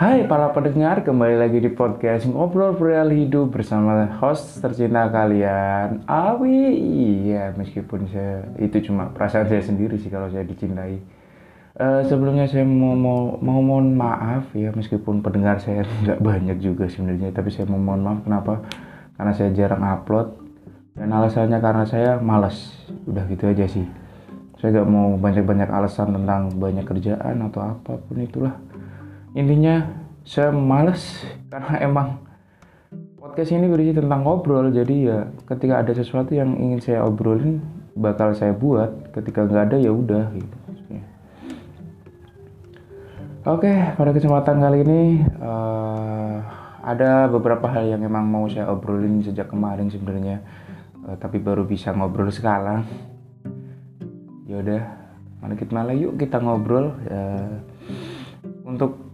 Hai para pendengar, kembali lagi di podcast Ngobrol Perihal Hidup bersama host tercinta kalian, Awi. Iya, meskipun saya itu cuma perasaan saya sendiri sih kalau saya dicintai. Uh, sebelumnya saya mau, mau mau mohon maaf ya meskipun pendengar saya nggak banyak juga sebenarnya, tapi saya mau mohon maaf kenapa? Karena saya jarang upload dan alasannya karena saya malas. Udah gitu aja sih. Saya nggak mau banyak-banyak alasan tentang banyak kerjaan atau apa pun itulah intinya saya males karena emang podcast ini berisi tentang ngobrol. Jadi ya ketika ada sesuatu yang ingin saya obrolin bakal saya buat. Ketika nggak ada ya udah gitu. Oke pada kesempatan kali ini uh, ada beberapa hal yang emang mau saya obrolin sejak kemarin sebenarnya. Uh, tapi baru bisa ngobrol sekarang. Ya udah mana kita malah yuk kita ngobrol uh, untuk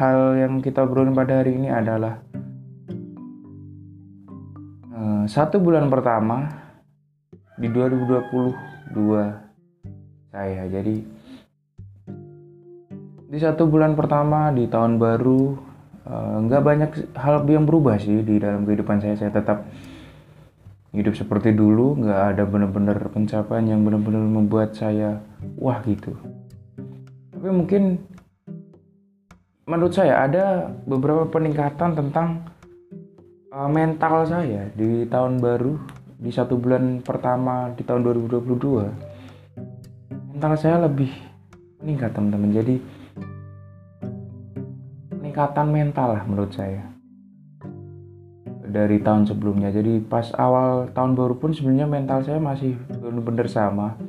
hal yang kita obrolin pada hari ini adalah uh, satu bulan pertama di 2022 saya. Jadi di satu bulan pertama di tahun baru uh, banyak hal yang berubah sih di dalam kehidupan saya. Saya tetap hidup seperti dulu, nggak ada benar-benar pencapaian yang benar-benar membuat saya wah gitu. Tapi mungkin menurut saya ada beberapa peningkatan tentang uh, mental saya di tahun baru di satu bulan pertama di tahun 2022 mental saya lebih meningkat teman-teman. Jadi peningkatan mental lah menurut saya. Dari tahun sebelumnya. Jadi pas awal tahun baru pun sebenarnya mental saya masih benar-benar sama.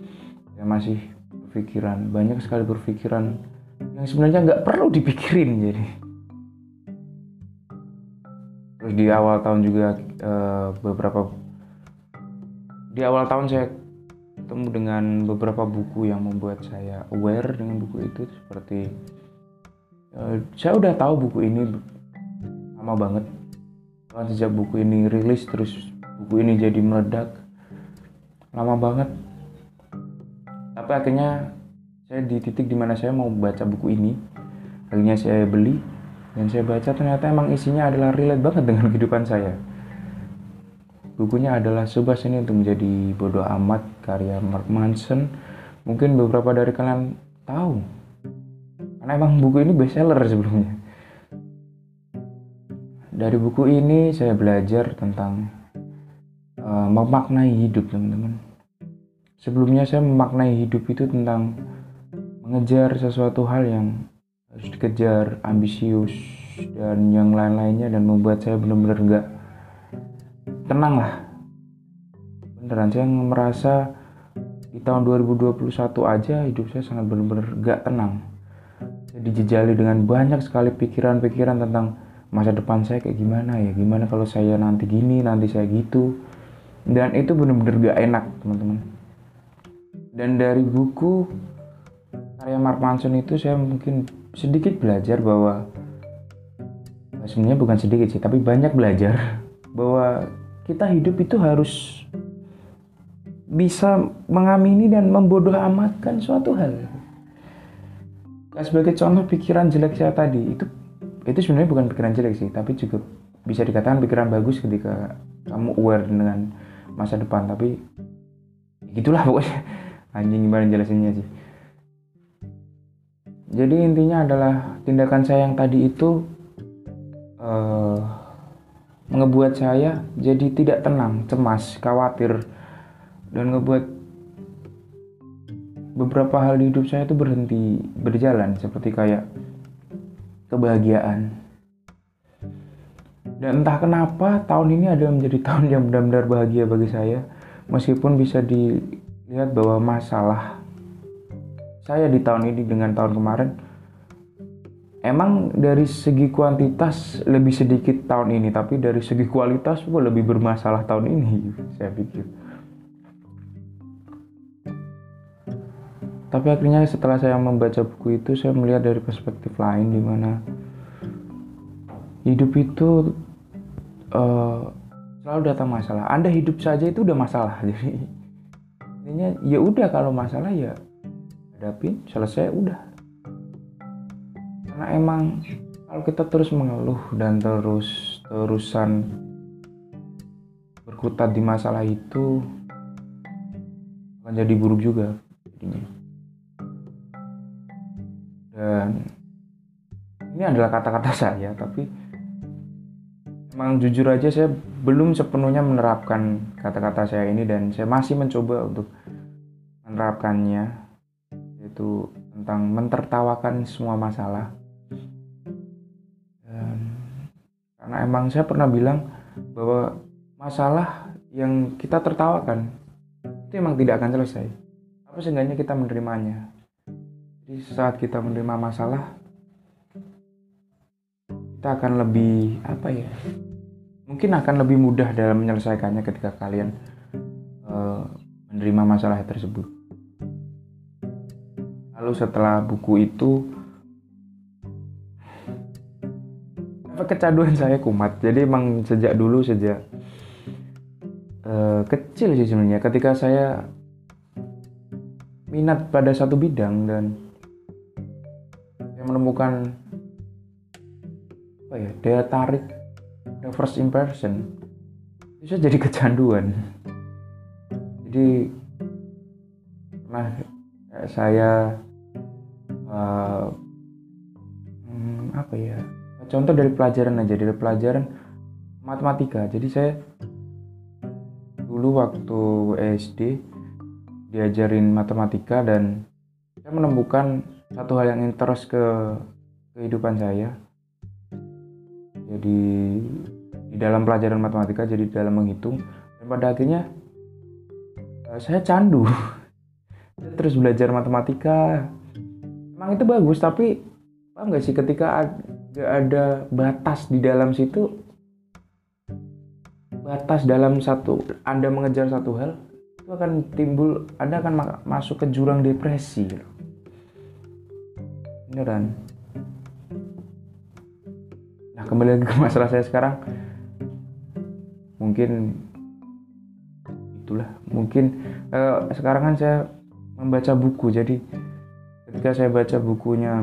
Saya masih berpikiran. Banyak sekali berpikiran yang sebenarnya nggak perlu dipikirin jadi terus di awal tahun juga uh, beberapa di awal tahun saya ketemu dengan beberapa buku yang membuat saya aware dengan buku itu seperti uh, saya udah tahu buku ini lama banget. Kan sejak buku ini rilis terus buku ini jadi meledak lama banget. Tapi akhirnya saya di titik di mana saya mau baca buku ini. Akhirnya saya beli dan saya baca ternyata emang isinya adalah relate banget dengan kehidupan saya. Bukunya adalah sebuah seni untuk menjadi bodoh amat karya Mark Manson. Mungkin beberapa dari kalian tahu. Karena emang buku ini bestseller sebelumnya. Dari buku ini saya belajar tentang uh, memaknai hidup teman-teman. Sebelumnya saya memaknai hidup itu tentang mengejar sesuatu hal yang harus dikejar, ambisius dan yang lain-lainnya dan membuat saya benar-benar nggak tenang lah. Beneran saya merasa di tahun 2021 aja hidup saya sangat benar-benar nggak tenang. Saya dijejali dengan banyak sekali pikiran-pikiran tentang masa depan saya kayak gimana ya, gimana kalau saya nanti gini, nanti saya gitu. Dan itu benar-benar gak enak teman-teman. Dan dari buku karya Mark Manson itu saya mungkin sedikit belajar bahwa sebenarnya bukan sedikit sih tapi banyak belajar bahwa kita hidup itu harus bisa mengamini dan membodoh amatkan suatu hal. Nah, sebagai contoh pikiran jelek saya tadi itu itu sebenarnya bukan pikiran jelek sih, tapi juga bisa dikatakan pikiran bagus ketika kamu aware dengan masa depan. Tapi gitulah pokoknya anjing gimana jelasinnya sih jadi intinya adalah tindakan saya yang tadi itu uh, mengebuat saya jadi tidak tenang, cemas, khawatir, dan ngebuat beberapa hal di hidup saya itu berhenti berjalan seperti kayak kebahagiaan. Dan entah kenapa tahun ini adalah menjadi tahun yang benar-benar bahagia bagi saya, meskipun bisa dilihat bahwa masalah saya di tahun ini dengan tahun kemarin emang dari segi kuantitas lebih sedikit tahun ini tapi dari segi kualitas gue lebih bermasalah tahun ini saya pikir. Tapi akhirnya setelah saya membaca buku itu saya melihat dari perspektif lain di mana hidup itu uh, selalu datang masalah. Anda hidup saja itu udah masalah jadi intinya ya udah kalau masalah ya hadapin selesai udah. Karena emang kalau kita terus mengeluh dan terus terusan berkutat di masalah itu akan jadi buruk juga jadinya. Dan ini adalah kata-kata saya tapi emang jujur aja saya belum sepenuhnya menerapkan kata-kata saya ini dan saya masih mencoba untuk menerapkannya yaitu tentang mentertawakan semua masalah. Dan karena emang saya pernah bilang bahwa masalah yang kita tertawakan itu emang tidak akan selesai. Apa seenggaknya kita menerimanya? Jadi saat kita menerima masalah kita akan lebih apa ya mungkin akan lebih mudah dalam menyelesaikannya ketika kalian uh, menerima masalah tersebut lalu setelah buku itu apa kecanduan saya kumat. Jadi emang sejak dulu sejak uh, kecil sih sebenarnya. Ketika saya minat pada satu bidang dan saya menemukan apa ya daya tarik the first impression bisa jadi kecanduan. Jadi pernah saya uh, hmm, apa ya? Contoh dari pelajaran aja dari pelajaran matematika. Jadi saya dulu waktu SD diajarin matematika dan saya menemukan satu hal yang interest ke kehidupan saya. Jadi di dalam pelajaran matematika jadi dalam menghitung. Dan pada akhirnya eh, saya candu. Terus belajar matematika emang itu bagus tapi apa nggak sih ketika ada, ada batas di dalam situ? Batas dalam satu anda mengejar satu hal itu akan timbul anda akan masuk ke jurang depresi beneran. Nah kembali lagi ke masalah saya sekarang. Mungkin Itulah Mungkin eh, Sekarang kan saya Membaca buku Jadi Ketika saya baca bukunya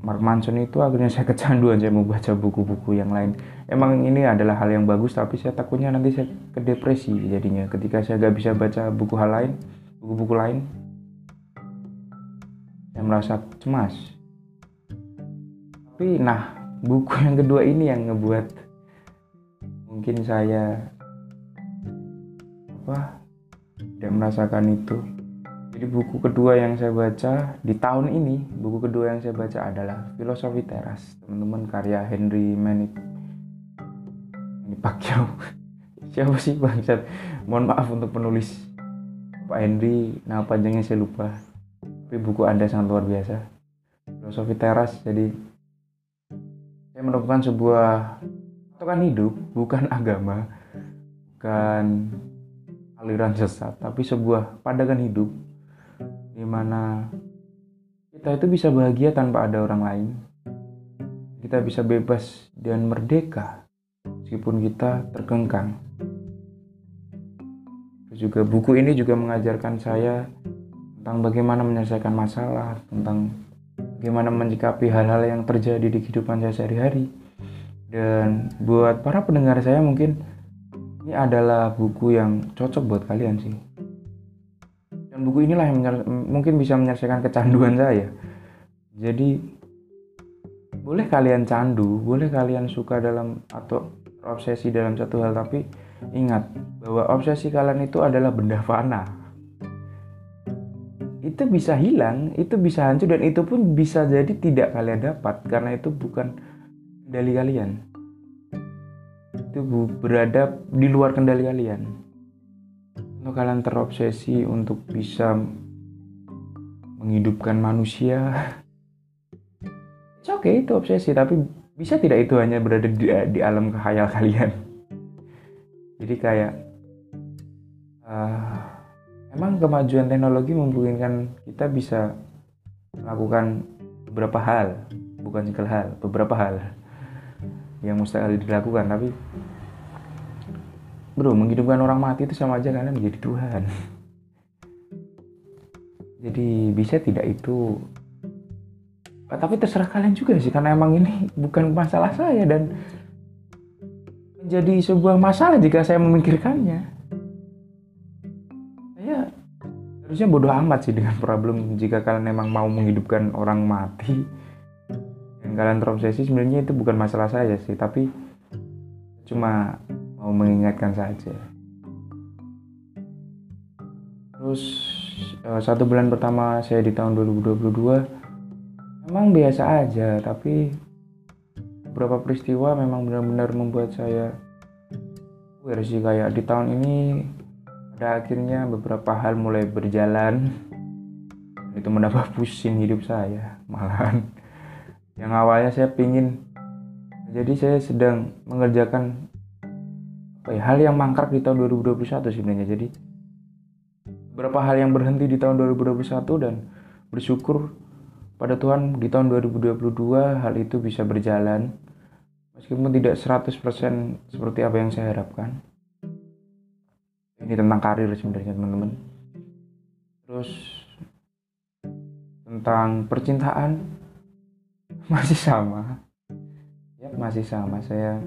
Mark Manson itu akhirnya saya kecanduan Saya mau baca buku-buku yang lain. Emang ini adalah hal yang bagus Tapi saya takutnya nanti saya ke depresi jadinya. Ketika saya gak bisa baca buku hal lain Buku-buku lain Saya merasa cemas. Tapi nah buku yang kedua ini yang ngebuat mungkin saya apa tidak merasakan itu jadi buku kedua yang saya baca di tahun ini buku kedua yang saya baca adalah filosofi teras teman-teman karya Henry Manit ini Pacquiao. Siapa sih bang mohon maaf untuk penulis Pak Henry nama panjangnya saya lupa. Tapi buku anda sangat luar biasa. Filosofi teras jadi saya menemukan sebuah patokan hidup bukan agama bukan aliran sesat tapi sebuah pandangan hidup di mana kita itu bisa bahagia tanpa ada orang lain kita bisa bebas dan merdeka meskipun kita terkengkang Terus juga buku ini juga mengajarkan saya tentang bagaimana menyelesaikan masalah tentang bagaimana menyikapi hal-hal yang terjadi di kehidupan saya sehari-hari. Dan buat para pendengar saya mungkin ini adalah buku yang cocok buat kalian sih. Buku inilah yang mungkin bisa menyelesaikan kecanduan saya. Jadi boleh kalian candu, boleh kalian suka dalam atau obsesi dalam satu hal tapi ingat bahwa obsesi kalian itu adalah benda fana itu bisa hilang, itu bisa hancur dan itu pun bisa jadi tidak kalian dapat karena itu bukan kendali kalian. Itu berada di luar kendali kalian. Kalau kalian terobsesi untuk bisa menghidupkan manusia, oke okay, itu obsesi tapi bisa tidak itu hanya berada di, di alam khayal kalian. Jadi kayak uh, Emang kemajuan teknologi memungkinkan kita bisa melakukan beberapa hal, bukan segala hal, beberapa hal yang mustahil dilakukan, tapi bro, menghidupkan orang mati itu sama aja kalian menjadi Tuhan. Jadi bisa tidak itu? Tapi terserah kalian juga sih karena emang ini bukan masalah saya dan menjadi sebuah masalah jika saya memikirkannya. Saya harusnya bodoh amat sih dengan problem jika kalian emang mau menghidupkan orang mati. Dan kalian terobsesi sebenarnya itu bukan masalah saya sih tapi cuma mau mengingatkan saja. Terus eh, satu bulan pertama saya di tahun 2022 memang biasa aja tapi beberapa peristiwa memang benar-benar membuat saya sih kayak di tahun ini pada akhirnya beberapa hal mulai berjalan. Itu menambah pusing hidup saya malahan. Yang awalnya saya pingin jadi saya sedang mengerjakan hal yang mangkrak di tahun 2021 sebenarnya. Jadi beberapa hal yang berhenti di tahun 2021 dan bersyukur pada Tuhan di tahun 2022 hal itu bisa berjalan meskipun tidak 100% seperti apa yang saya harapkan. Ini tentang karir sebenarnya teman-teman. Terus tentang percintaan masih sama. Masih sama. Saya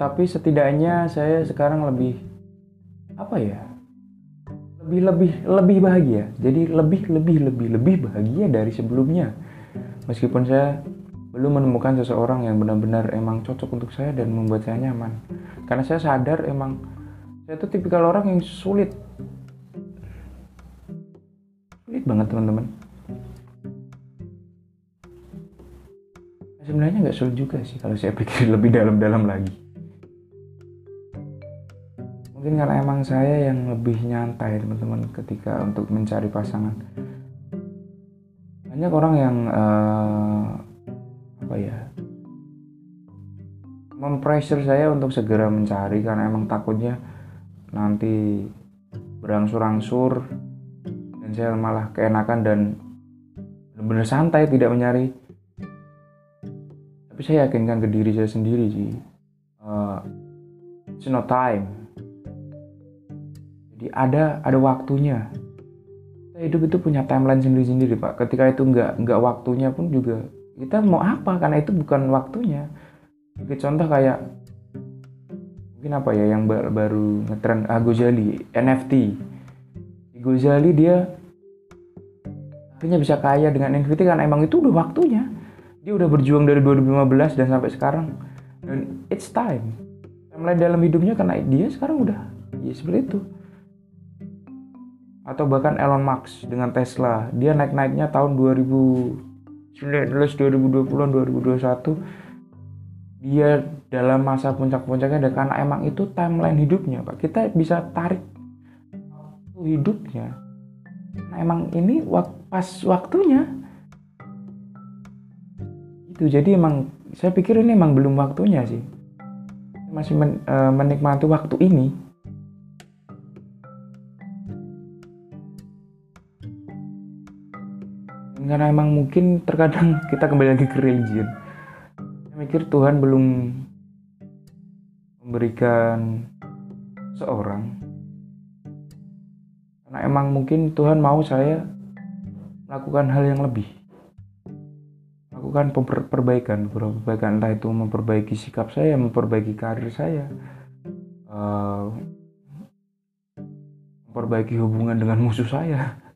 tapi setidaknya saya sekarang lebih apa ya lebih lebih lebih bahagia. Jadi lebih lebih lebih lebih bahagia dari sebelumnya. Meskipun saya belum menemukan seseorang yang benar-benar emang cocok untuk saya dan membuat saya nyaman. Karena saya sadar emang saya itu tipikal orang yang sulit. Sulit banget teman-teman. Sebenarnya nggak sulit juga sih kalau saya pikir lebih dalam-dalam lagi mungkin karena emang saya yang lebih nyantai teman-teman ketika untuk mencari pasangan. Banyak orang yang uh, apa ya mempressure saya untuk segera mencari karena emang takutnya nanti berangsur-angsur dan saya malah keenakan dan benar-benar santai tidak mencari. Tapi saya yakinkan ke diri saya sendiri sih uh, it's not time jadi ada ada waktunya. Hidup itu punya timeline sendiri-sendiri pak. Ketika itu nggak nggak waktunya pun juga kita mau apa? Karena itu bukan waktunya. Oke, contoh kayak mungkin apa ya yang baru, baru ngetren ah, Gozali NFT Gozali dia akhirnya bisa kaya dengan NFT karena emang itu udah waktunya. Dia udah berjuang dari 2015 dan sampai sekarang. Dan it's time. Mulai dalam hidupnya karena dia sekarang udah ya seperti itu atau bahkan Elon Musk dengan Tesla. Dia naik-naiknya tahun 2019 2020 2021 dia dalam masa puncak-puncaknya dan karena emang itu timeline hidupnya Pak. Kita bisa tarik waktu hidupnya. Nah emang ini pas waktunya. Itu jadi emang saya pikir ini emang belum waktunya sih. Masih men, uh, menikmati waktu ini karena emang mungkin terkadang kita kembali lagi ke religion. Saya mikir Tuhan belum memberikan seorang. Karena emang mungkin Tuhan mau saya melakukan hal yang lebih. Melakukan perbaikan perbaikan entah itu memperbaiki sikap saya memperbaiki karir saya uh, memperbaiki hubungan dengan musuh saya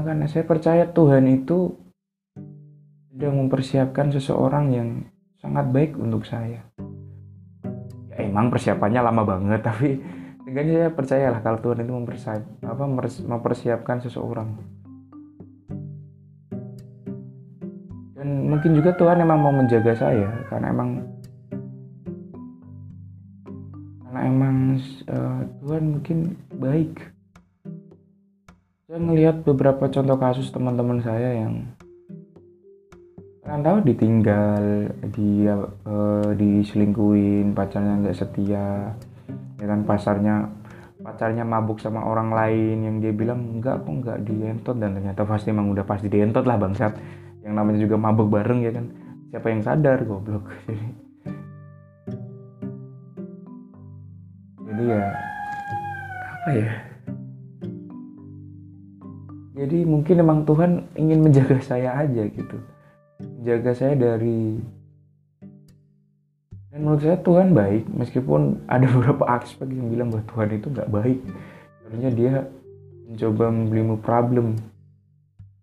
makanya saya percaya Tuhan itu sedang mempersiapkan seseorang yang sangat baik untuk saya. Ya emang persiapannya lama banget tapi seenggaknya saya percayalah kalau Tuhan itu mempersiap, apa, mempersiapkan seseorang. Dan mungkin juga Tuhan emang mau menjaga saya karena emang karena emang uh, Tuhan mungkin baik saya melihat beberapa contoh kasus teman-teman saya yang tahu ditinggal dia uh, diselingkuin pacarnya nggak setia ya kan pasarnya pacarnya mabuk sama orang lain yang dia bilang enggak kok enggak dientot. Dan ternyata pasti emang udah pasti dientot lah bangsat. Yang namanya juga mabuk bareng ya kan. Siapa yang sadar goblok. Jadi ya apa ya jadi mungkin emang Tuhan ingin menjaga saya aja gitu. Menjaga saya dari dan menurut saya Tuhan baik meskipun ada beberapa aspek yang bilang bahwa Tuhan itu nggak baik. Karena dia mencoba membelimu problem.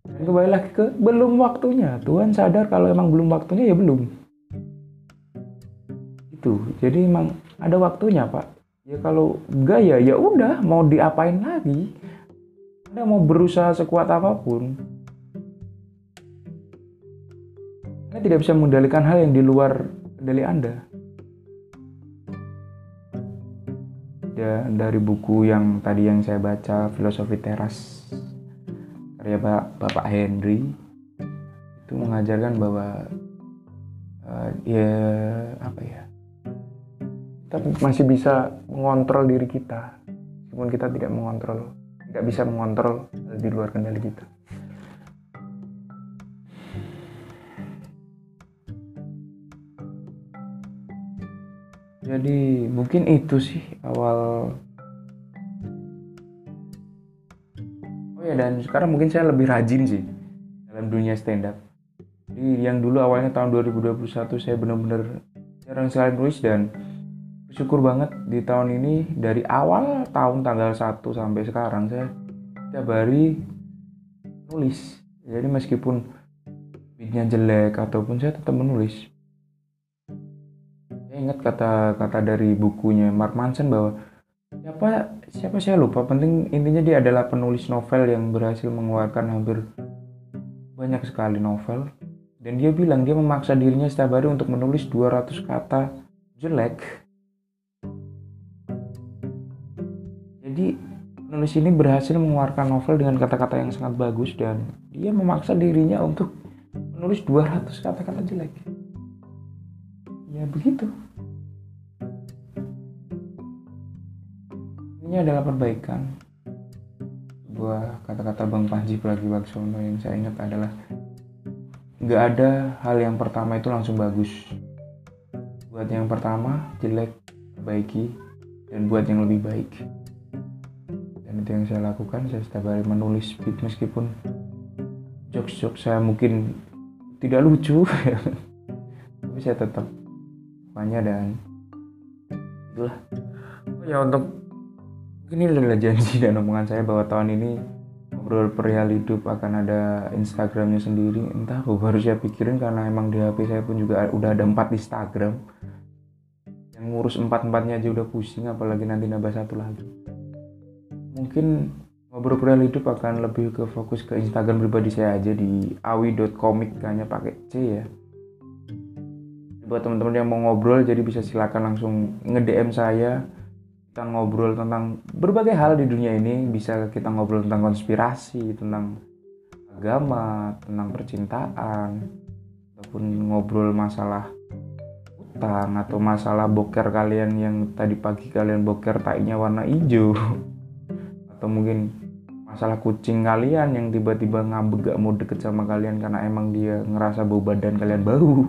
Dan kembali lagi ke belum waktunya. Tuhan sadar kalau emang belum waktunya ya belum. Itu jadi emang ada waktunya pak. Ya kalau enggak ya ya udah mau diapain lagi anda mau berusaha sekuat apa pun. Anda tidak bisa mengendalikan hal yang di luar kendali Anda. Ya dari buku yang tadi yang saya baca filosofi teras karya Bapak Henry itu mengajarkan bahwa uh, ya apa ya kita masih bisa mengontrol diri kita meskipun kita tidak mengontrol tidak bisa mengontrol di luar kendali kita. Jadi mungkin itu sih awal. Oh ya dan sekarang mungkin saya lebih rajin sih dalam dunia stand up jadi yang dulu awalnya tahun 2021 saya benar-benar jarang sekali nulis dan bersyukur banget di tahun ini dari awal tahun tanggal 1 sampai sekarang saya setiap hari nulis. Jadi meskipun beatnya jelek ataupun saya tetap menulis. Ingat kata-kata dari bukunya Mark Manson bahwa siapa siapa saya lupa. Penting intinya dia adalah penulis novel yang berhasil mengeluarkan hampir banyak sekali novel. Dan dia bilang dia memaksa dirinya setiap hari untuk menulis 200 kata jelek jadi penulis ini berhasil mengeluarkan novel dengan kata-kata yang sangat bagus dan dia memaksa dirinya untuk menulis 200 kata-kata jelek. Ya begitu. Ini adalah perbaikan. Sebuah kata-kata Bang Panji Pragiwaksono yang saya ingat adalah nggak ada hal yang pertama itu langsung bagus. Buat yang pertama jelek perbaiki dan buat yang lebih baik itu yang saya lakukan saya setiap hari menulis beat meskipun jokes-jokes saya mungkin tidak lucu tapi saya tetap banyak dan itulah. Oh ya untuk ini adalah janji dan omongan saya bahwa tahun ini ngobrol perihal hidup akan ada Instagramnya sendiri. Entah apa baru saya pikirin karena emang di HP saya pun juga udah ada empat Instagram. Yang ngurus empat empatnya aja udah pusing apalagi nanti nambah satu lagi mungkin ngobrol hidup akan lebih ke fokus ke Instagram pribadi saya aja di awi.comic kayaknya pakai C ya. Buat teman-teman yang mau ngobrol jadi bisa silakan langsung nge-DM saya. Kita ngobrol tentang berbagai hal di dunia ini. Bisa kita ngobrol tentang konspirasi tentang agama tentang percintaan ataupun ngobrol masalah utang atau masalah boker kalian yang tadi pagi kalian boker tainya warna hijau atau mungkin masalah kucing kalian yang tiba-tiba ngambek gak mau deket sama kalian karena emang dia ngerasa bau badan kalian bau.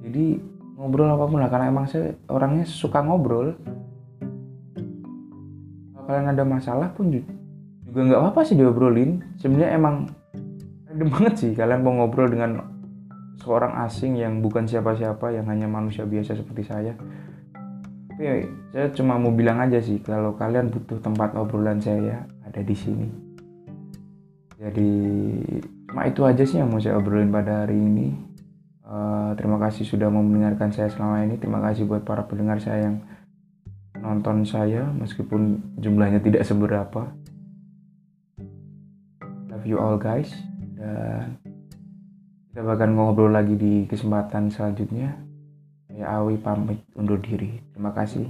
Jadi ngobrol apa pun lah karena emang saya orangnya suka ngobrol. Kalian ada masalah pun juga nggak apa-apa sih diobrolin. Sebenarnya emang ada banget sih kalian mau ngobrol dengan seorang asing yang bukan siapa-siapa yang hanya manusia biasa seperti saya tapi saya cuma mau bilang aja sih kalau kalian butuh tempat obrolan saya ada di sini jadi cuma itu aja sih yang mau saya obrolin pada hari ini uh, terima kasih sudah mau mendengarkan saya selama ini terima kasih buat para pendengar saya yang nonton saya meskipun jumlahnya tidak seberapa. Love you all guys dan kita bakal ngobrol lagi di kesempatan selanjutnya. Saya Awi pamit undur diri. Terima kasih.